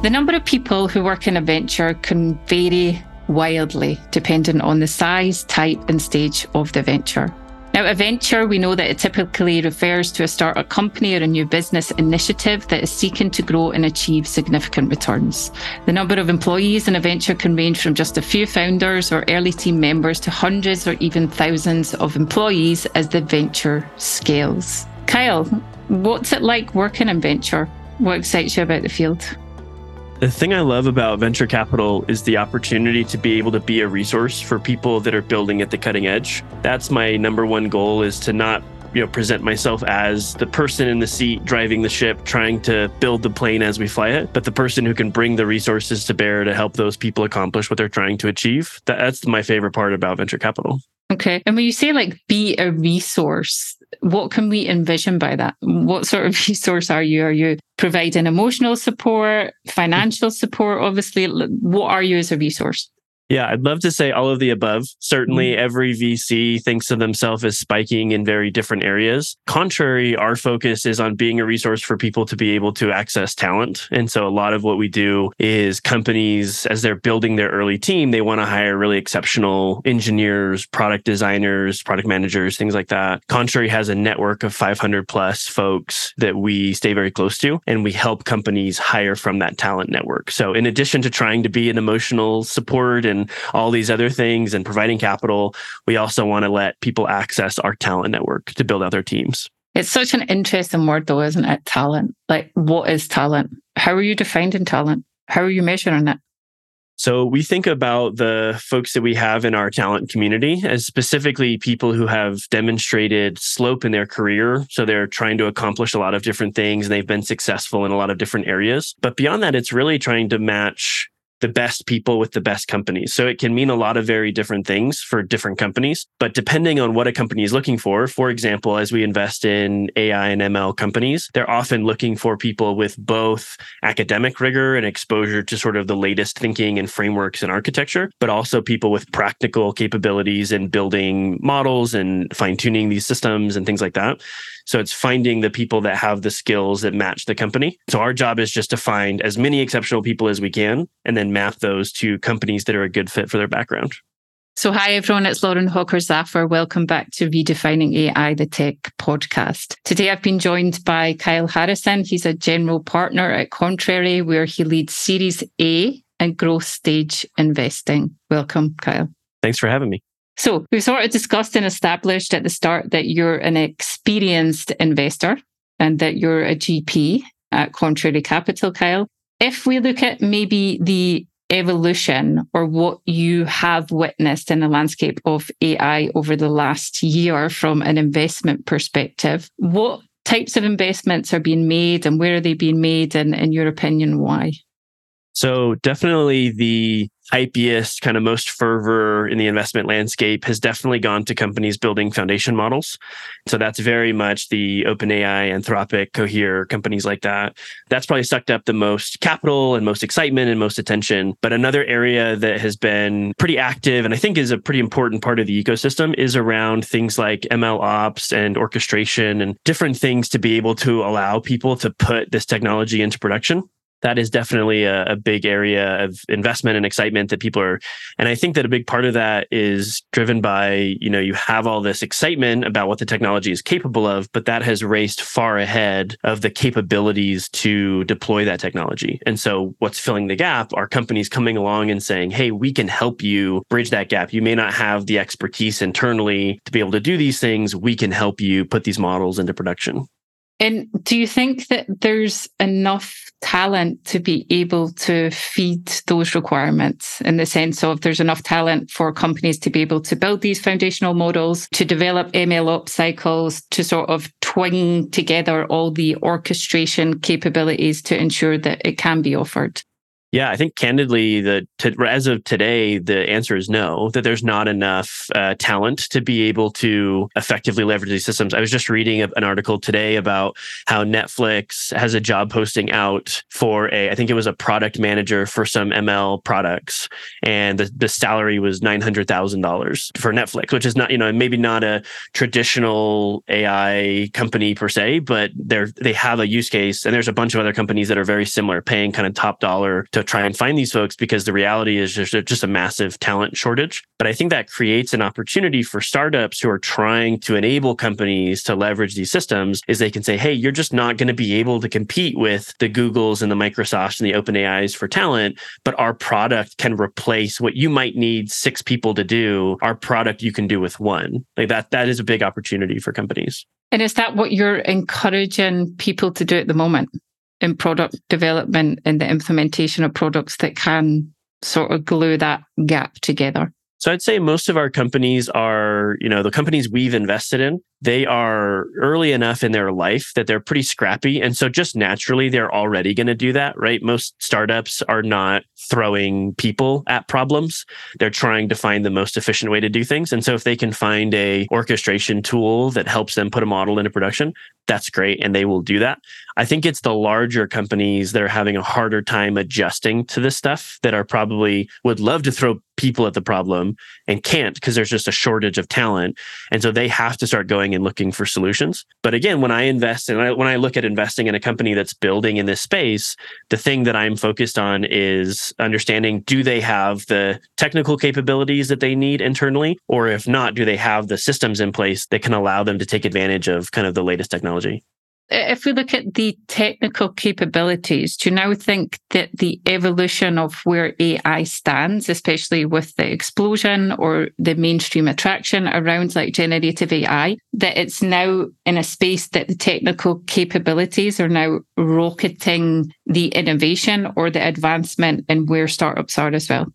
The number of people who work in a venture can vary wildly depending on the size, type, and stage of the venture. Now, a venture, we know that it typically refers to a startup company or a new business initiative that is seeking to grow and achieve significant returns. The number of employees in a venture can range from just a few founders or early team members to hundreds or even thousands of employees as the venture scales. Kyle, what's it like working in venture? What excites you about the field? The thing I love about venture capital is the opportunity to be able to be a resource for people that are building at the cutting edge. That's my number one goal is to not you know present myself as the person in the seat driving the ship trying to build the plane as we fly it but the person who can bring the resources to bear to help those people accomplish what they're trying to achieve that's my favorite part about venture capital Okay. And when you say like be a resource, what can we envision by that? What sort of resource are you? Are you providing emotional support, financial support? Obviously, what are you as a resource? Yeah, I'd love to say all of the above. Certainly, mm-hmm. every VC thinks of themselves as spiking in very different areas. Contrary, our focus is on being a resource for people to be able to access talent. And so, a lot of what we do is companies, as they're building their early team, they want to hire really exceptional engineers, product designers, product managers, things like that. Contrary has a network of 500 plus folks that we stay very close to, and we help companies hire from that talent network. So, in addition to trying to be an emotional support and and all these other things and providing capital, we also want to let people access our talent network to build out their teams. It's such an interesting word, though, isn't it? Talent. Like, what is talent? How are you defining talent? How are you measuring it? So we think about the folks that we have in our talent community as specifically people who have demonstrated slope in their career. So they're trying to accomplish a lot of different things and they've been successful in a lot of different areas. But beyond that, it's really trying to match the best people with the best companies. So it can mean a lot of very different things for different companies. But depending on what a company is looking for, for example, as we invest in AI and ML companies, they're often looking for people with both academic rigor and exposure to sort of the latest thinking and frameworks and architecture, but also people with practical capabilities in building models and fine tuning these systems and things like that. So it's finding the people that have the skills that match the company. So our job is just to find as many exceptional people as we can and then map those to companies that are a good fit for their background. So, hi everyone, it's Lauren Hawker Zafer. Welcome back to Redefining AI, the Tech podcast. Today I've been joined by Kyle Harrison. He's a general partner at Contrary, where he leads Series A and growth stage investing. Welcome, Kyle. Thanks for having me. So we've sort of discussed and established at the start that you're an experienced investor and that you're a GP at Contrary Capital, Kyle. If we look at maybe the evolution or what you have witnessed in the landscape of AI over the last year from an investment perspective, what types of investments are being made and where are they being made? And in your opinion, why? So definitely the hypiest, kind of most fervor in the investment landscape has definitely gone to companies building foundation models. So that's very much the OpenAI, Anthropic, Cohere, companies like that. That's probably sucked up the most capital and most excitement and most attention. But another area that has been pretty active and I think is a pretty important part of the ecosystem is around things like ML ops and orchestration and different things to be able to allow people to put this technology into production that is definitely a, a, big area of investment and excitement that people are and i think that a big part of that is driven by you know you have all this excitement about what the technology is capable of but that has raced far ahead of the capabilities to deploy that technology. And so what's filling the gap are companies coming along and saying hey we can help you bridge that gap. You may not have the expertise internally to be able to do these things. We can help you put these models into production and do you think that there's enough talent to be able to feed those requirements in the sense of there's enough talent for companies to be able to build these foundational models, to develop ML ops cycles, to sort of twing together all the orchestration capabilities to ensure that it can be offered? Yeah, I think candidly, the to, as of today, the answer is no. That there's not enough uh, talent to be able to effectively leverage these systems. I was just reading an article today about how Netflix has a job posting out for a, I think it was a product manager for some ML products, and the, the salary was nine hundred thousand dollars for Netflix, which is not you know maybe not a traditional AI company per se, but they're they have a use case, and there's a bunch of other companies that are very similar, paying kind of top dollar to try and find these folks because the reality is there's just a massive talent shortage. But I think that creates an opportunity for startups who are trying to enable companies to leverage these systems is they can say, hey, you're just not going to be able to compete with the Googles and the Microsofts and the Open AIs for talent, but our product can replace what you might need six people to do. Our product you can do with one. Like that, that is a big opportunity for companies. And is that what you're encouraging people to do at the moment? In product development and the implementation of products that can sort of glue that gap together? So I'd say most of our companies are, you know, the companies we've invested in, they are early enough in their life that they're pretty scrappy. And so just naturally, they're already going to do that, right? Most startups are not throwing people at problems. They're trying to find the most efficient way to do things. And so if they can find a orchestration tool that helps them put a model into production, that's great. And they will do that. I think it's the larger companies that are having a harder time adjusting to this stuff that are probably would love to throw people at the problem and can't because there's just a shortage of talent. And so they have to start going and looking for solutions. But again, when I invest and when I look at investing in a company that's building in this space, the thing that I'm focused on is understanding do they have the technical capabilities that they need internally? Or if not, do they have the systems in place that can allow them to take advantage of kind of the latest technology? If we look at the technical capabilities, do you now think that the evolution of where AI stands, especially with the explosion or the mainstream attraction around like generative AI, that it's now in a space that the technical capabilities are now rocketing the innovation or the advancement in where startups are as well?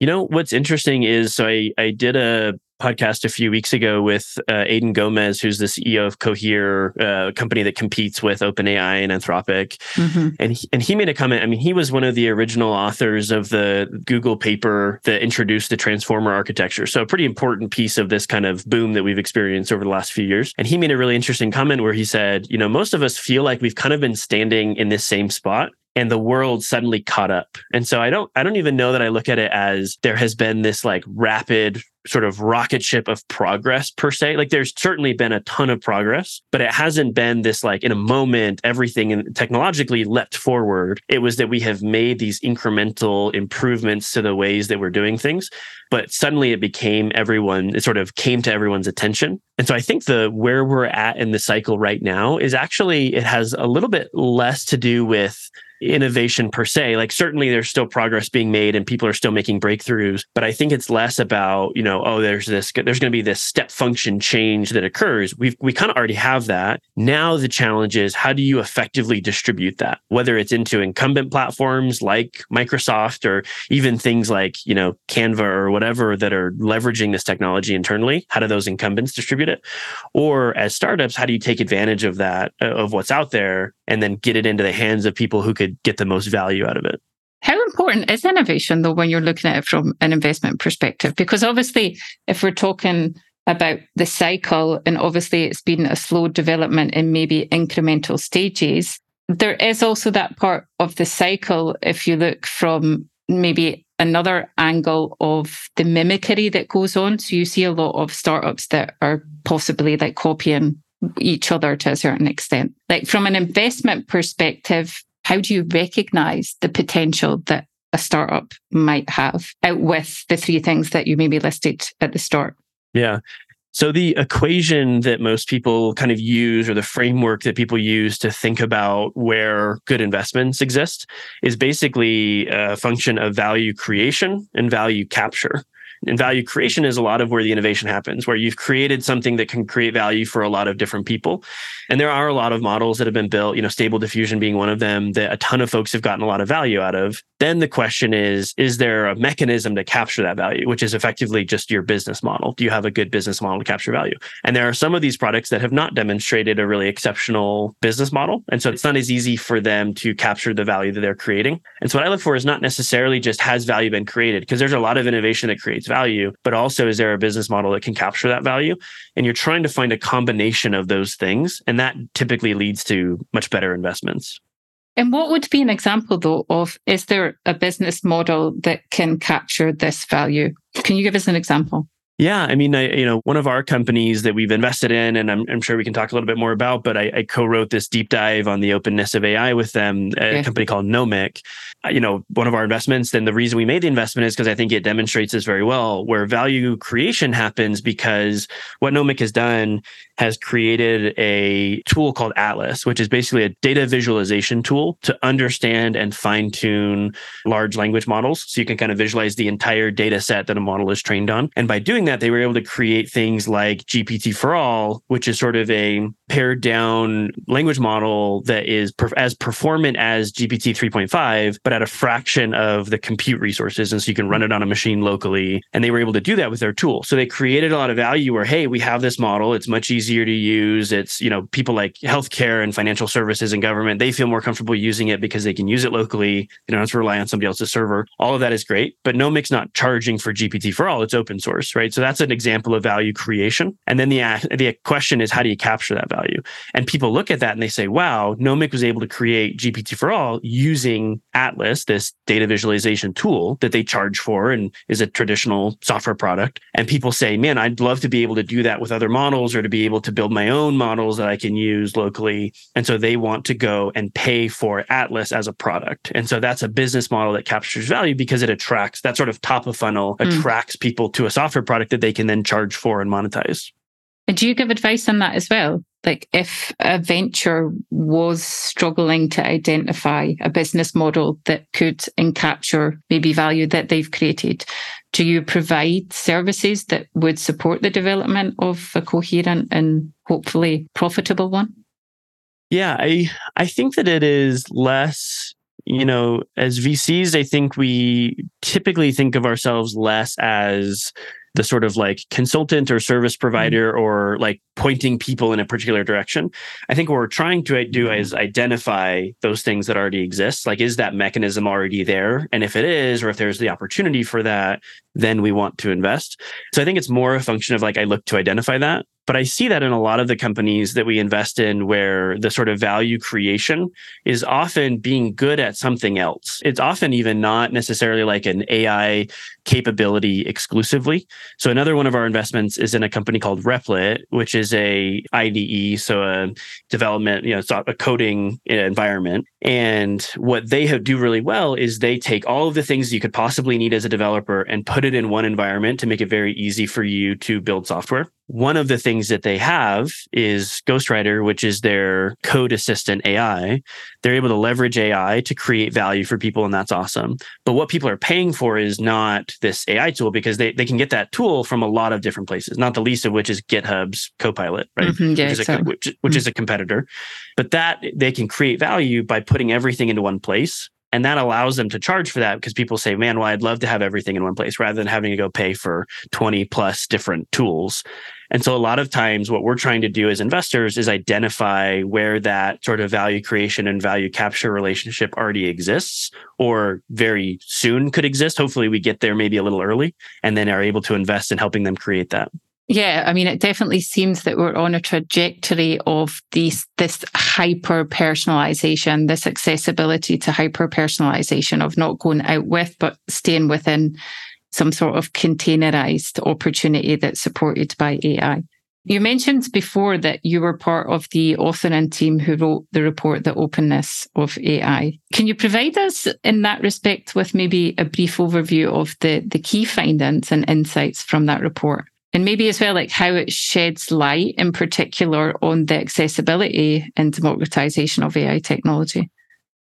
You know, what's interesting is so I, I did a podcast a few weeks ago with uh, Aidan Gomez, who's the CEO of Cohere, a company that competes with OpenAI and Anthropic. Mm-hmm. And, he, and he made a comment. I mean, he was one of the original authors of the Google paper that introduced the transformer architecture. So a pretty important piece of this kind of boom that we've experienced over the last few years. And he made a really interesting comment where he said, you know, most of us feel like we've kind of been standing in this same spot and the world suddenly caught up. And so I don't I don't even know that I look at it as there has been this like rapid sort of rocket ship of progress per se. Like there's certainly been a ton of progress, but it hasn't been this like in a moment everything in, technologically leapt forward. It was that we have made these incremental improvements to the ways that we're doing things, but suddenly it became everyone it sort of came to everyone's attention. And so I think the where we're at in the cycle right now is actually it has a little bit less to do with innovation per se. Like certainly there's still progress being made and people are still making breakthroughs, but I think it's less about, you know, oh, there's this, there's going to be this step function change that occurs. We've, we kind of already have that. Now the challenge is how do you effectively distribute that? Whether it's into incumbent platforms like Microsoft or even things like, you know, Canva or whatever that are leveraging this technology internally. How do those incumbents distribute it? Or as startups, how do you take advantage of that, of what's out there and then get it into the hands of people who could get the most value out of it. How important is innovation though when you're looking at it from an investment perspective? Because obviously, if we're talking about the cycle, and obviously it's been a slow development in maybe incremental stages, there is also that part of the cycle, if you look from maybe another angle of the mimicry that goes on. So you see a lot of startups that are possibly like copying each other to a certain extent. Like from an investment perspective, how do you recognize the potential that a startup might have out with the three things that you maybe listed at the start? Yeah. So the equation that most people kind of use or the framework that people use to think about where good investments exist is basically a function of value creation and value capture. And value creation is a lot of where the innovation happens, where you've created something that can create value for a lot of different people. And there are a lot of models that have been built, you know, stable diffusion being one of them that a ton of folks have gotten a lot of value out of. Then the question is, is there a mechanism to capture that value, which is effectively just your business model? Do you have a good business model to capture value? And there are some of these products that have not demonstrated a really exceptional business model. And so it's not as easy for them to capture the value that they're creating. And so what I look for is not necessarily just has value been created, because there's a lot of innovation that creates value, but also is there a business model that can capture that value? And you're trying to find a combination of those things. And that typically leads to much better investments. And what would be an example, though, of is there a business model that can capture this value? Can you give us an example? Yeah, I mean, I, you know, one of our companies that we've invested in, and I'm, I'm sure we can talk a little bit more about, but I, I, co-wrote this deep dive on the openness of AI with them, a yeah. company called Nomic. Uh, you know, one of our investments, and the reason we made the investment is because I think it demonstrates this very well, where value creation happens because what Nomic has done has created a tool called Atlas, which is basically a data visualization tool to understand and fine tune large language models. So you can kind of visualize the entire data set that a model is trained on. And by doing that, they were able to create things like GPT4All, which is sort of a pared down language model that is per- as performant as GPT 3.5, but at a fraction of the compute resources. And so you can run it on a machine locally. And they were able to do that with their tool. So they created a lot of value where, hey, we have this model. It's much easier to use. It's, you know, people like healthcare and financial services and government, they feel more comfortable using it because they can use it locally. They don't have to rely on somebody else's server. All of that is great, but Nomic's not charging for GPT4All. It's open source, right? So that's an example of value creation. And then the, the question is, how do you capture that value? And people look at that and they say, wow, Nomic was able to create GPT4All using Atlas, this data visualization tool that they charge for and is a traditional software product. And people say, man, I'd love to be able to do that with other models or to be able able to build my own models that I can use locally. And so they want to go and pay for Atlas as a product. And so that's a business model that captures value because it attracts that sort of top of funnel, mm. attracts people to a software product that they can then charge for and monetize. And do you give advice on that as well? Like if a venture was struggling to identify a business model that could encapture maybe value that they've created, do you provide services that would support the development of a coherent and hopefully profitable one? Yeah, I I think that it is less you know, as VCs, I think we typically think of ourselves less as the sort of like consultant or service mm-hmm. provider mm-hmm. or like pointing people in a particular direction. I think what we're trying to do is identify those things that already exist. Like, is that mechanism already there? And if it is, or if there's the opportunity for that, then we want to invest. So I think it's more a function of like, I look to identify that. But I see that in a lot of the companies that we invest in where the sort of value creation is often being good at something else. It's often even not necessarily like an AI capability exclusively. So another one of our investments is in a company called Replit, which is a IDE, so a development, you know, a coding environment. And what they do really well is they take all of the things you could possibly need as a developer and put it in one environment to make it very easy for you to build software. One of the things that they have is Ghostwriter, which is their code assistant AI. They're able to leverage AI to create value for people, and that's awesome. But what people are paying for is not this AI tool because they, they can get that tool from a lot of different places, not the least of which is GitHub's Copilot, right? Mm-hmm, yeah, which, is a, which, which mm-hmm. is a competitor. But that they can create value by putting everything into one place and that allows them to charge for that because people say, man, well, I'd love to have everything in one place rather than having to go pay for 20 plus different tools. And so a lot of times what we're trying to do as investors is identify where that sort of value creation and value capture relationship already exists or very soon could exist. Hopefully we get there maybe a little early and then are able to invest in helping them create that. Yeah, I mean, it definitely seems that we're on a trajectory of these this hyper personalization, this accessibility to hyper personalization of not going out with, but staying within some sort of containerized opportunity that's supported by AI. You mentioned before that you were part of the authoring team who wrote the report, The Openness of AI. Can you provide us in that respect with maybe a brief overview of the, the key findings and insights from that report? And maybe as well, like how it sheds light in particular on the accessibility and democratization of AI technology.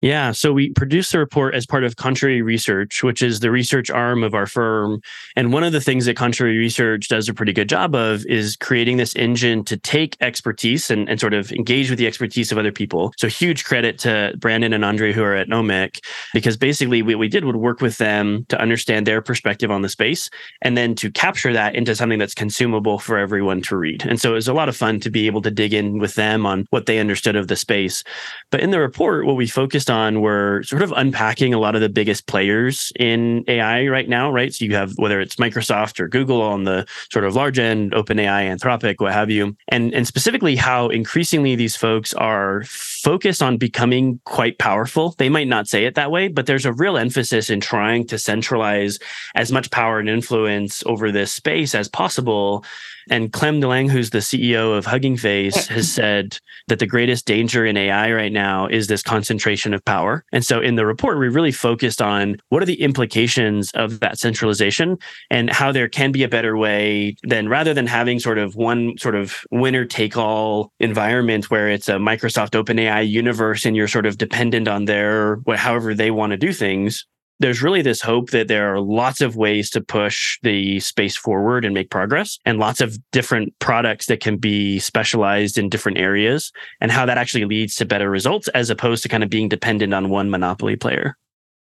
Yeah. So we produced the report as part of Contrary Research, which is the research arm of our firm. And one of the things that Contrary Research does a pretty good job of is creating this engine to take expertise and, and sort of engage with the expertise of other people. So huge credit to Brandon and Andre who are at Nomic, because basically what we did would work with them to understand their perspective on the space and then to capture that into something that's consumable for everyone to read. And so it was a lot of fun to be able to dig in with them on what they understood of the space. But in the report, what we focused on were sort of unpacking a lot of the biggest players in AI right now, right? So you have whether it's Microsoft or Google on the sort of large end, OpenAI, Anthropic, what have you, and and specifically how increasingly these folks are focused on becoming quite powerful. They might not say it that way, but there's a real emphasis in trying to centralize as much power and influence over this space as possible and Clem Delangue, who's the CEO of Hugging Face, has said that the greatest danger in AI right now is this concentration of power. And so in the report, we really focused on what are the implications of that centralization and how there can be a better way than rather than having sort of one sort of winner take all environment where it's a Microsoft OpenAI universe and you're sort of dependent on their however they want to do things there's really this hope that there are lots of ways to push the space forward and make progress and lots of different products that can be specialized in different areas and how that actually leads to better results as opposed to kind of being dependent on one monopoly player.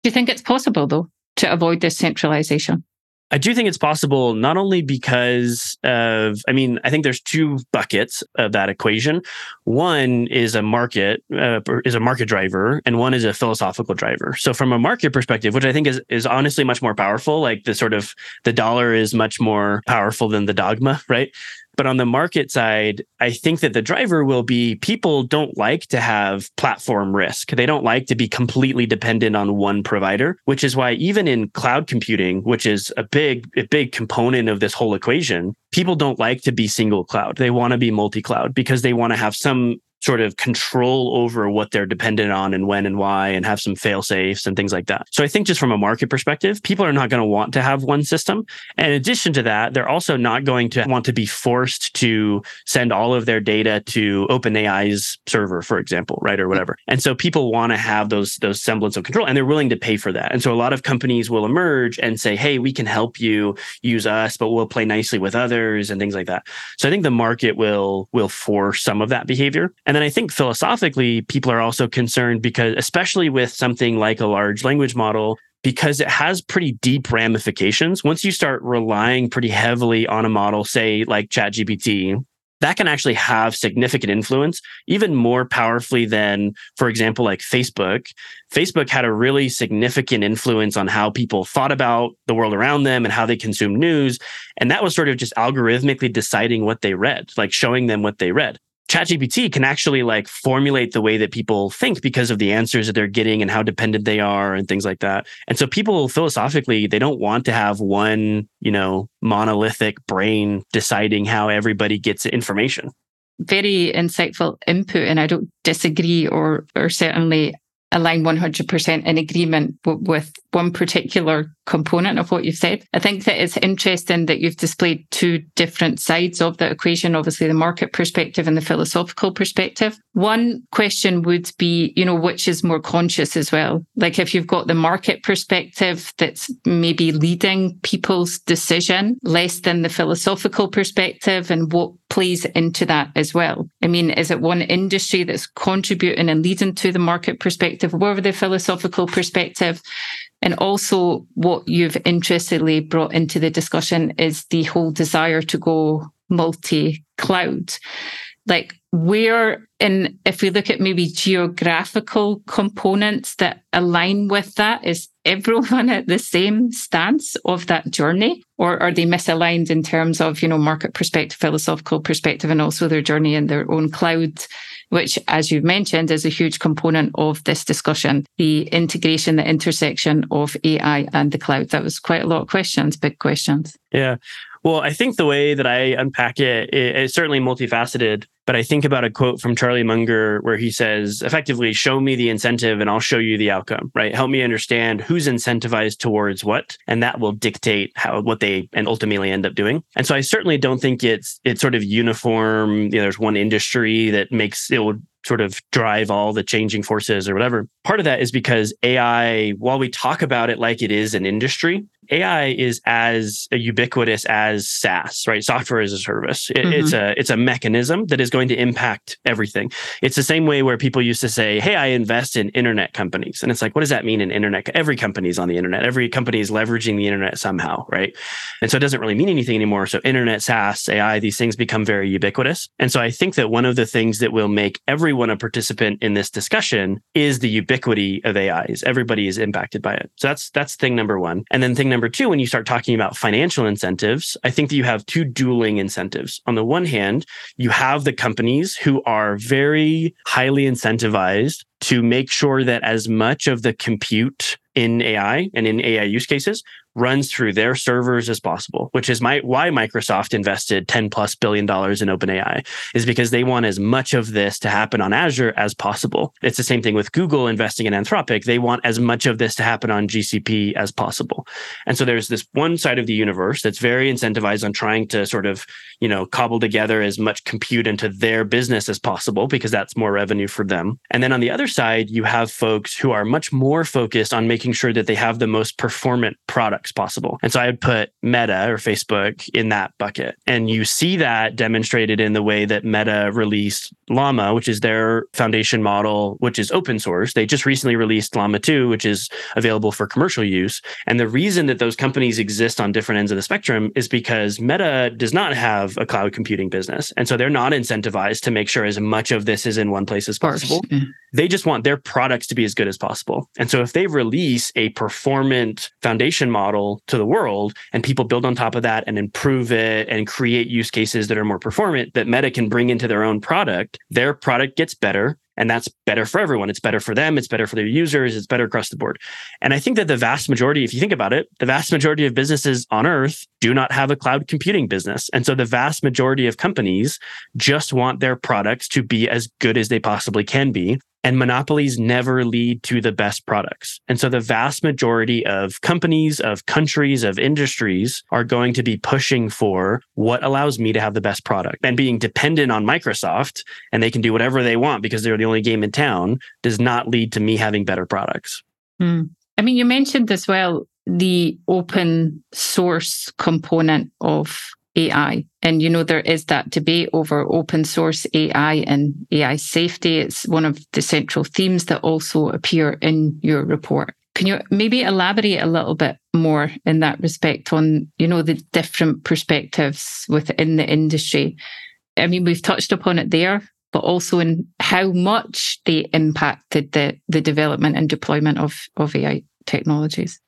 Do you think it's possible though to avoid this centralization? I do think it's possible, not only because of, I mean, I think there's two buckets of that equation. One is a market, uh, is a market driver, and one is a philosophical driver. So from a market perspective, which I think is is honestly much more powerful, like the sort of the dollar is much more powerful than the dogma, right? But on the market side, I think that the driver will be people don't like to have platform risk. They don't like to be completely dependent on one provider, which is why even in cloud computing, which is a big, a big component of this whole equation, people don't like to be single cloud. They want to be multi cloud because they want to have some sort of control over what they're dependent on and when and why and have some fail safes and things like that. So I think just from a market perspective, people are not going to want to have one system. And in addition to that, they're also not going to want to be forced to send all of their data to OpenAI's server, for example, right? Or whatever. And so people want to have those, those semblance of control and they're willing to pay for that. And so a lot of companies will emerge and say, Hey, we can help you use us, but we'll play nicely with others and things like that. So I think the market will, will force some of that behavior. And and then I think philosophically, people are also concerned because, especially with something like a large language model, because it has pretty deep ramifications. Once you start relying pretty heavily on a model, say like ChatGPT, that can actually have significant influence, even more powerfully than, for example, like Facebook. Facebook had a really significant influence on how people thought about the world around them and how they consume news. And that was sort of just algorithmically deciding what they read, like showing them what they read. ChatGPT can actually like formulate the way that people think because of the answers that they're getting and how dependent they are and things like that. And so people philosophically, they don't want to have one, you know, monolithic brain deciding how everybody gets information. Very insightful input. And I don't disagree or or certainly align 100% in agreement w- with one particular component of what you've said. I think that it's interesting that you've displayed two different sides of the equation, obviously the market perspective and the philosophical perspective. One question would be, you know, which is more conscious as well? Like if you've got the market perspective that's maybe leading people's decision less than the philosophical perspective and what plays into that as well. I mean, is it one industry that's contributing and leading to the market perspective, or the philosophical perspective? And also, what you've interestingly brought into the discussion is the whole desire to go multi cloud. Like, where in, if we look at maybe geographical components that align with that, is everyone at the same stance of that journey? Or are they misaligned in terms of, you know, market perspective, philosophical perspective, and also their journey in their own cloud which, as you've mentioned, is a huge component of this discussion the integration, the intersection of AI and the cloud. That was quite a lot of questions, big questions. Yeah. Well, I think the way that I unpack it is certainly multifaceted, but I think about a quote from Charlie Munger where he says, effectively, show me the incentive and I'll show you the outcome, right? Help me understand who's incentivized towards what, and that will dictate how what they and ultimately end up doing. And so I certainly don't think it's it's sort of uniform. You know, there's one industry that makes it will sort of drive all the changing forces or whatever. Part of that is because AI, while we talk about it like it is an industry, AI is as ubiquitous as SaaS, right? Software as a service. It, mm-hmm. It's a it's a mechanism that is going to impact everything. It's the same way where people used to say, "Hey, I invest in internet companies," and it's like, what does that mean in internet? Every company is on the internet. Every company is leveraging the internet somehow, right? And so it doesn't really mean anything anymore. So internet, SaaS, AI, these things become very ubiquitous. And so I think that one of the things that will make everyone a participant in this discussion is the ubiquity of AI. Is everybody is impacted by it. So that's that's thing number one. And then thing number two, when you start talking about financial incentives, I think that you have two dueling incentives. On the one hand, you have the companies who are very highly incentivized to make sure that as much of the compute in AI and in AI use cases runs through their servers as possible, which is my why Microsoft invested 10 plus billion dollars in OpenAI is because they want as much of this to happen on Azure as possible. It's the same thing with Google investing in Anthropic. They want as much of this to happen on GCP as possible. And so there's this one side of the universe that's very incentivized on trying to sort of, you know, cobble together as much compute into their business as possible because that's more revenue for them. And then on the other side, you have folks who are much more focused on making sure that they have the most performant product products possible. And so I would put Meta or Facebook in that bucket. And you see that demonstrated in the way that Meta released Llama, which is their foundation model, which is open source. They just recently released Llama 2, which is available for commercial use. And the reason that those companies exist on different ends of the spectrum is because Meta does not have a cloud computing business. And so they're not incentivized to make sure as much of this is in one place as possible. They just want their products to be as good as possible. And so if they release a performant foundation model, model to the world and people build on top of that and improve it and create use cases that are more performant that Meta can bring into their own product, their product gets better. And that's better for everyone. It's better for them. It's better for their users. It's better across the board. And I think that the vast majority, if you think about it, the vast majority of businesses on earth do not have a cloud computing business. And so the vast majority of companies just want their products to be as good as they possibly can be. And monopolies never lead to the best products. And so the vast majority of companies, of countries, of industries are going to be pushing for what allows me to have the best product. And being dependent on Microsoft and they can do whatever they want because they're the only game in town does not lead to me having better products. Mm. I mean, you mentioned as well the open source component of AI. And, you know, there is that debate over open source AI and AI safety. It's one of the central themes that also appear in your report. Can you maybe elaborate a little bit more in that respect on, you know, the different perspectives within the industry? I mean, we've touched upon it there, but also in how much they impacted the, the development and deployment of, of AI technologies.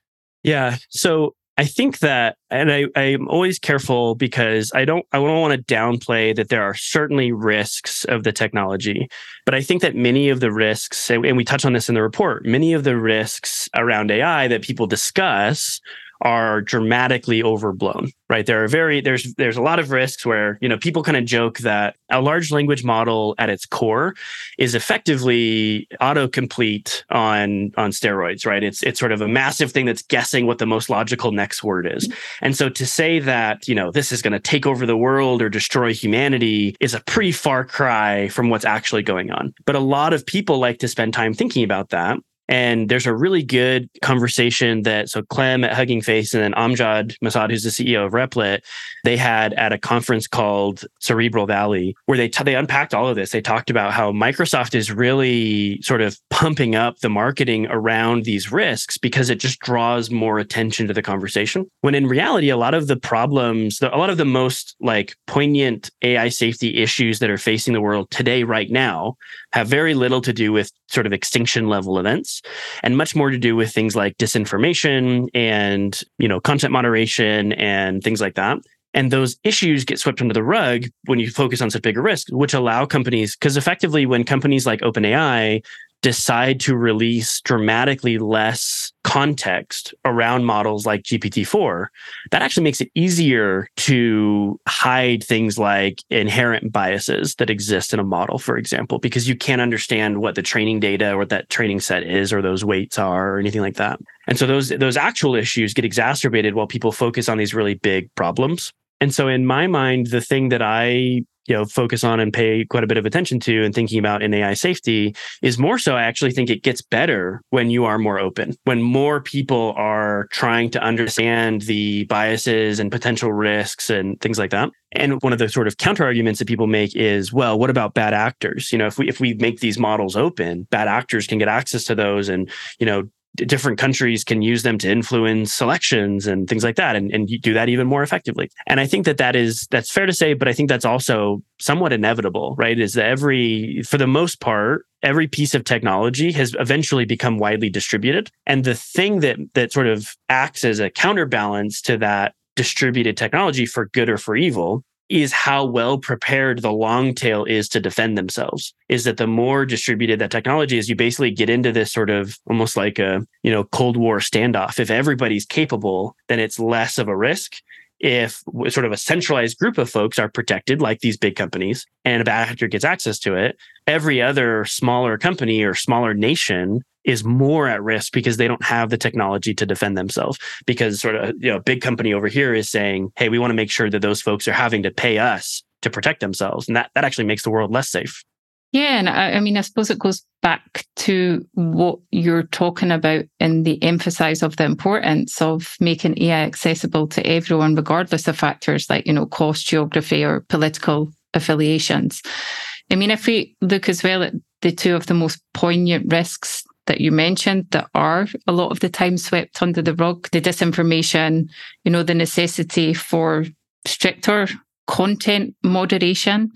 Yeah. So I think that, and I, I'm always careful because I don't, I don't want to downplay that there are certainly risks of the technology, but I think that many of the risks, and we touch on this in the report, many of the risks around AI that people discuss are dramatically overblown right? There are very there's there's a lot of risks where you know people kind of joke that a large language model at its core is effectively autocomplete on on steroids right? It's it's sort of a massive thing that's guessing what the most logical next word is. And so to say that you know this is going to take over the world or destroy humanity is a pretty far cry from what's actually going on. But a lot of people like to spend time thinking about that and there's a really good conversation that so Clem at Hugging Face and then Amjad Masad, who's the CEO of Replit, they had at a conference called Cerebral Valley, where they t- they unpacked all of this. They talked about how Microsoft is really sort of pumping up the marketing around these risks because it just draws more attention to the conversation. When in reality, a lot of the problems, a lot of the most like poignant AI safety issues that are facing the world today, right now, have very little to do with sort of extinction level events and much more to do with things like disinformation and, you know, content moderation and things like that. And those issues get swept under the rug when you focus on such bigger risks, which allow companies, because effectively, when companies like OpenAI decide to release dramatically less context around models like GPT-4, that actually makes it easier to hide things like inherent biases that exist in a model, for example, because you can't understand what the training data or what that training set is or those weights are or anything like that. And so those those actual issues get exacerbated while people focus on these really big problems. And so in my mind, the thing that I you know focus on and pay quite a bit of attention to and thinking about in AI safety is more so I actually think it gets better when you are more open when more people are trying to understand the biases and potential risks and things like that. And one of the sort of counter arguments that people make is well what about bad actors? You know if we if we make these models open bad actors can get access to those and you know different countries can use them to influence selections and things like that and, and do that even more effectively. And i think that that is that's fair to say but i think that's also somewhat inevitable right? Is that every for the most part every piece of technology has eventually become widely distributed. And the thing that that sort of acts as a counterbalance to that distributed technology for good or for evil is how well prepared the long tail is to defend themselves is that the more distributed that technology is you basically get into this sort of almost like a you know cold war standoff. If everybody's capable then it's less of a risk if sort of a centralized group of folks are protected like these big companies and a bad actor gets access to it every other smaller company or smaller nation is more at risk because they don't have the technology to defend themselves. Because sort of you know big company over here is saying hey we want to make sure that those folks are having to pay us to protect themselves and that that actually makes the world less safe yeah and I, I mean i suppose it goes back to what you're talking about in the emphasis of the importance of making ai accessible to everyone regardless of factors like you know cost geography or political affiliations i mean if we look as well at the two of the most poignant risks that you mentioned that are a lot of the time swept under the rug the disinformation, you know, the necessity for stricter content moderation.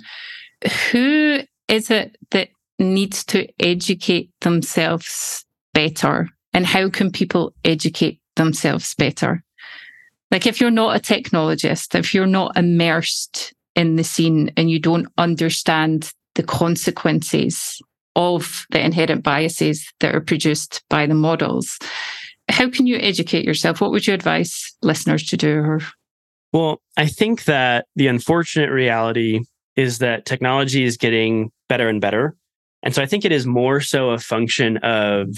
Who is it that needs to educate themselves better? And how can people educate themselves better? Like, if you're not a technologist, if you're not immersed in the scene and you don't understand the consequences of the inherent biases that are produced by the models. How can you educate yourself? What would you advise listeners to do? Well, I think that the unfortunate reality is that technology is getting better and better. And so I think it is more so a function of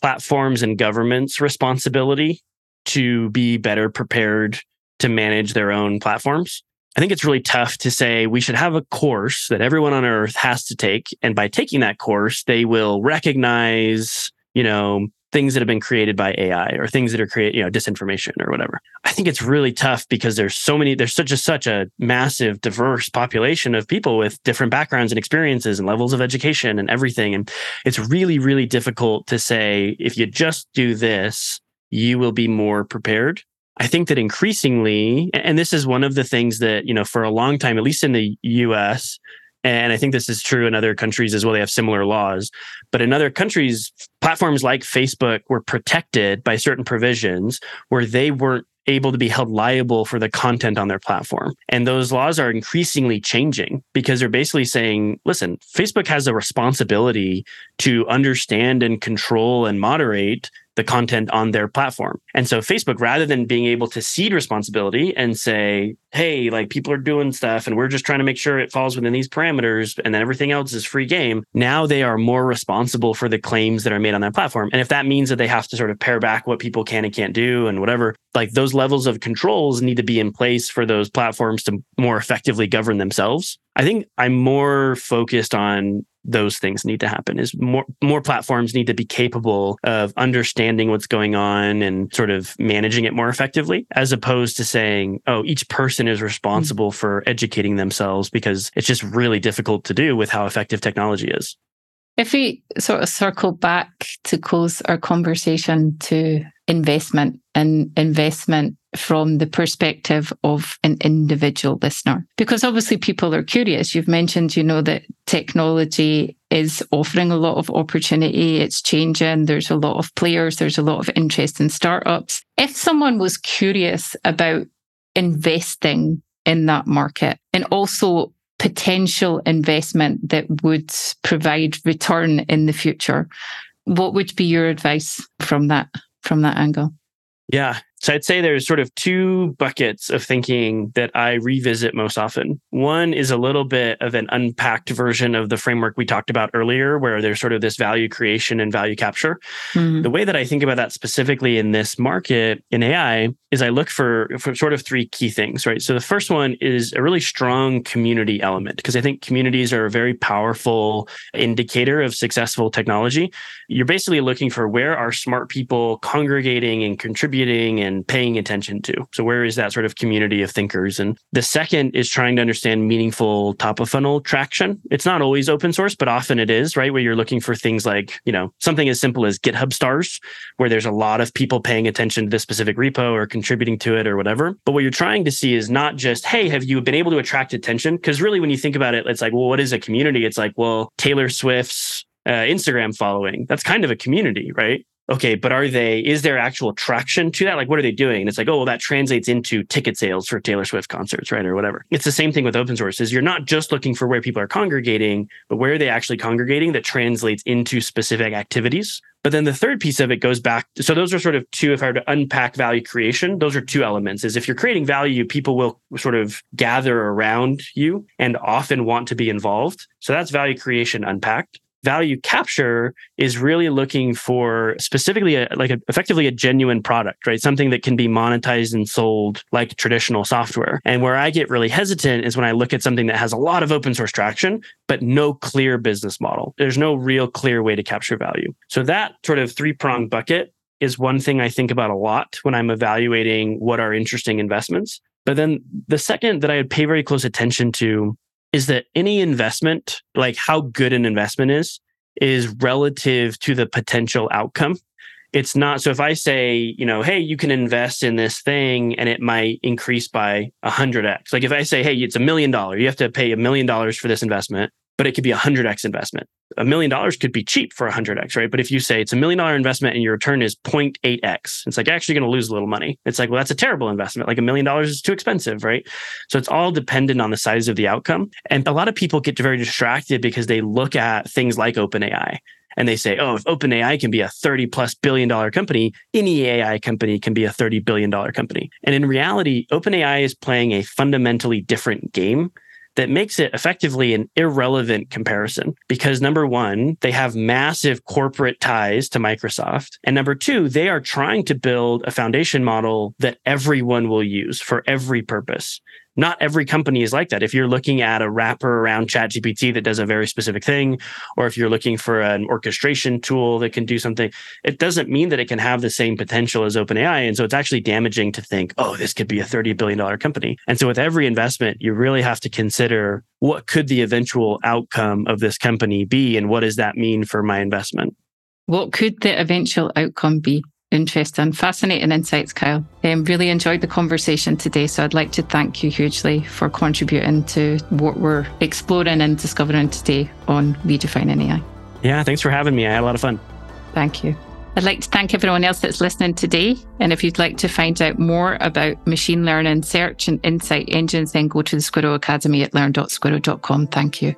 platforms and governments' responsibility to be better prepared to manage their own platforms. I think it's really tough to say we should have a course that everyone on earth has to take. And by taking that course, they will recognize, you know, things that have been created by AI or things that are created, you know, disinformation or whatever. I think it's really tough because there's so many, there's such a such a massive, diverse population of people with different backgrounds and experiences and levels of education and everything. And it's really, really difficult to say if you just do this, you will be more prepared. I think that increasingly, and this is one of the things that, you know, for a long time, at least in the US, and I think this is true in other countries as well, they have similar laws. But in other countries, platforms like Facebook were protected by certain provisions where they weren't able to be held liable for the content on their platform. And those laws are increasingly changing because they're basically saying, listen, Facebook has a responsibility to understand and control and moderate the content on their platform. And so Facebook, rather than being able to cede responsibility and say, hey, like people are doing stuff and we're just trying to make sure it falls within these parameters and then everything else is free game, now they are more responsible for the claims that are made on that platform. And if that means that they have to sort of pare back what people can and can't do and whatever, like those levels of controls need to be in place for those platforms to more effectively govern themselves. I think I'm more focused on those things need to happen is more more platforms need to be capable of understanding what's going on and sort of managing it more effectively as opposed to saying oh each person is responsible for educating themselves because it's just really difficult to do with how effective technology is. If we sort of circle back to close our conversation to investment and investment from the perspective of an individual listener. Because obviously people are curious. You've mentioned, you know, that technology is offering a lot of opportunity. It's changing. There's a lot of players. There's a lot of interest in startups. If someone was curious about investing in that market and also potential investment that would provide return in the future, what would be your advice from that from that angle? Yeah, So I'd say there's sort of two buckets of thinking that I revisit most often. One is a little bit of an unpacked version of the framework we talked about earlier, where there's sort of this value creation and value capture. Mm-hmm. The way that I think about that specifically in this market in AI is I look for, for sort of three key things, right? So the first one is a really strong community element, because I think communities are a very powerful indicator of successful technology. You're basically looking for where are smart people congregating and contributing and paying attention to. So where is that sort of community of thinkers? And the second is trying to understand meaningful top of funnel traction. It's not always open source, but often it is, right? Where you're looking for things like, you know, something as simple as GitHub stars, where there's a lot of people paying attention to this specific repo or contributing to it or whatever. But what you're trying to see is not just, hey, have you been able to attract attention? Because really, when you think about it, it's like, well, what is a community? It's like, well, Taylor Swift's uh, Instagram following. That's kind of a community, right? Okay, but are they, is there actual traction to that? Like, what are they doing? And it's like, oh, well, that translates into ticket sales for Taylor Swift concerts, right? Or whatever. It's the same thing with open source is you're not just looking for where people are congregating, but where are they actually congregating that translates into specific activities. But then the third piece of it goes back. So those are sort of two, if I were to unpack value creation, those are two elements is if you're creating value, people will sort of gather around you and often want to be involved. So that's value creation unpacked value capture is really looking for specifically a, like a, effectively a genuine product right? Something that can be monetized and sold like traditional software. And where i get really hesitant is when i look at something that has a lot of open source traction but no clear business model. There's no real clear way to capture value. So that sort of three pronged bucket is one thing i think about a lot when i'm evaluating what are interesting investments. But then the second that I would pay very close attention to is that any investment, like how good an investment is, is relative to the potential outcome. It's not so if I say, you know, hey, you can invest in this thing and it might increase by 100x. Like if I say, hey, it's a million dollars, you have to pay a million dollars for this investment but it could be a 100x investment. A million dollars could be cheap for a 100x, right? But if you say it's a million dollar investment and your return is 0.8x, it's like actually going to lose a little money. It's like, well, that's a terrible investment. Like a million dollars is too expensive, right? So it's all dependent on the size of the outcome. And a lot of people get very distracted because they look at things like OpenAI and they say, oh, if OpenAI can be a 30 plus billion dollar company, any AI company can be a 30 billion dollar company. And in reality, OpenAI is playing a fundamentally different game that makes it effectively an irrelevant comparison because number one, they have massive corporate ties to Microsoft. And number two, they are trying to build a foundation model that everyone will use for every purpose not every company is like that. If you're looking at a wrapper around ChatGPT that does a very specific thing, or if you're looking for an orchestration tool that can do something, it doesn't mean that it can have the same potential as OpenAI. And so it's actually damaging to think, oh, this could be a $30 billion company. And so with every investment, you really have to consider what could the eventual outcome of this company be? And what does that mean for my investment? What could the eventual outcome be? Interesting, fascinating insights, Kyle. Um, really enjoyed the conversation today. So I'd like to thank you hugely for contributing to what we're exploring and discovering today on redefining AI. Yeah, thanks for having me. I had a lot of fun. Thank you. I'd like to thank everyone else that's listening today. And if you'd like to find out more about machine learning search and insight engines, then go to the Squirro Academy at learn.squirro.com. Thank you.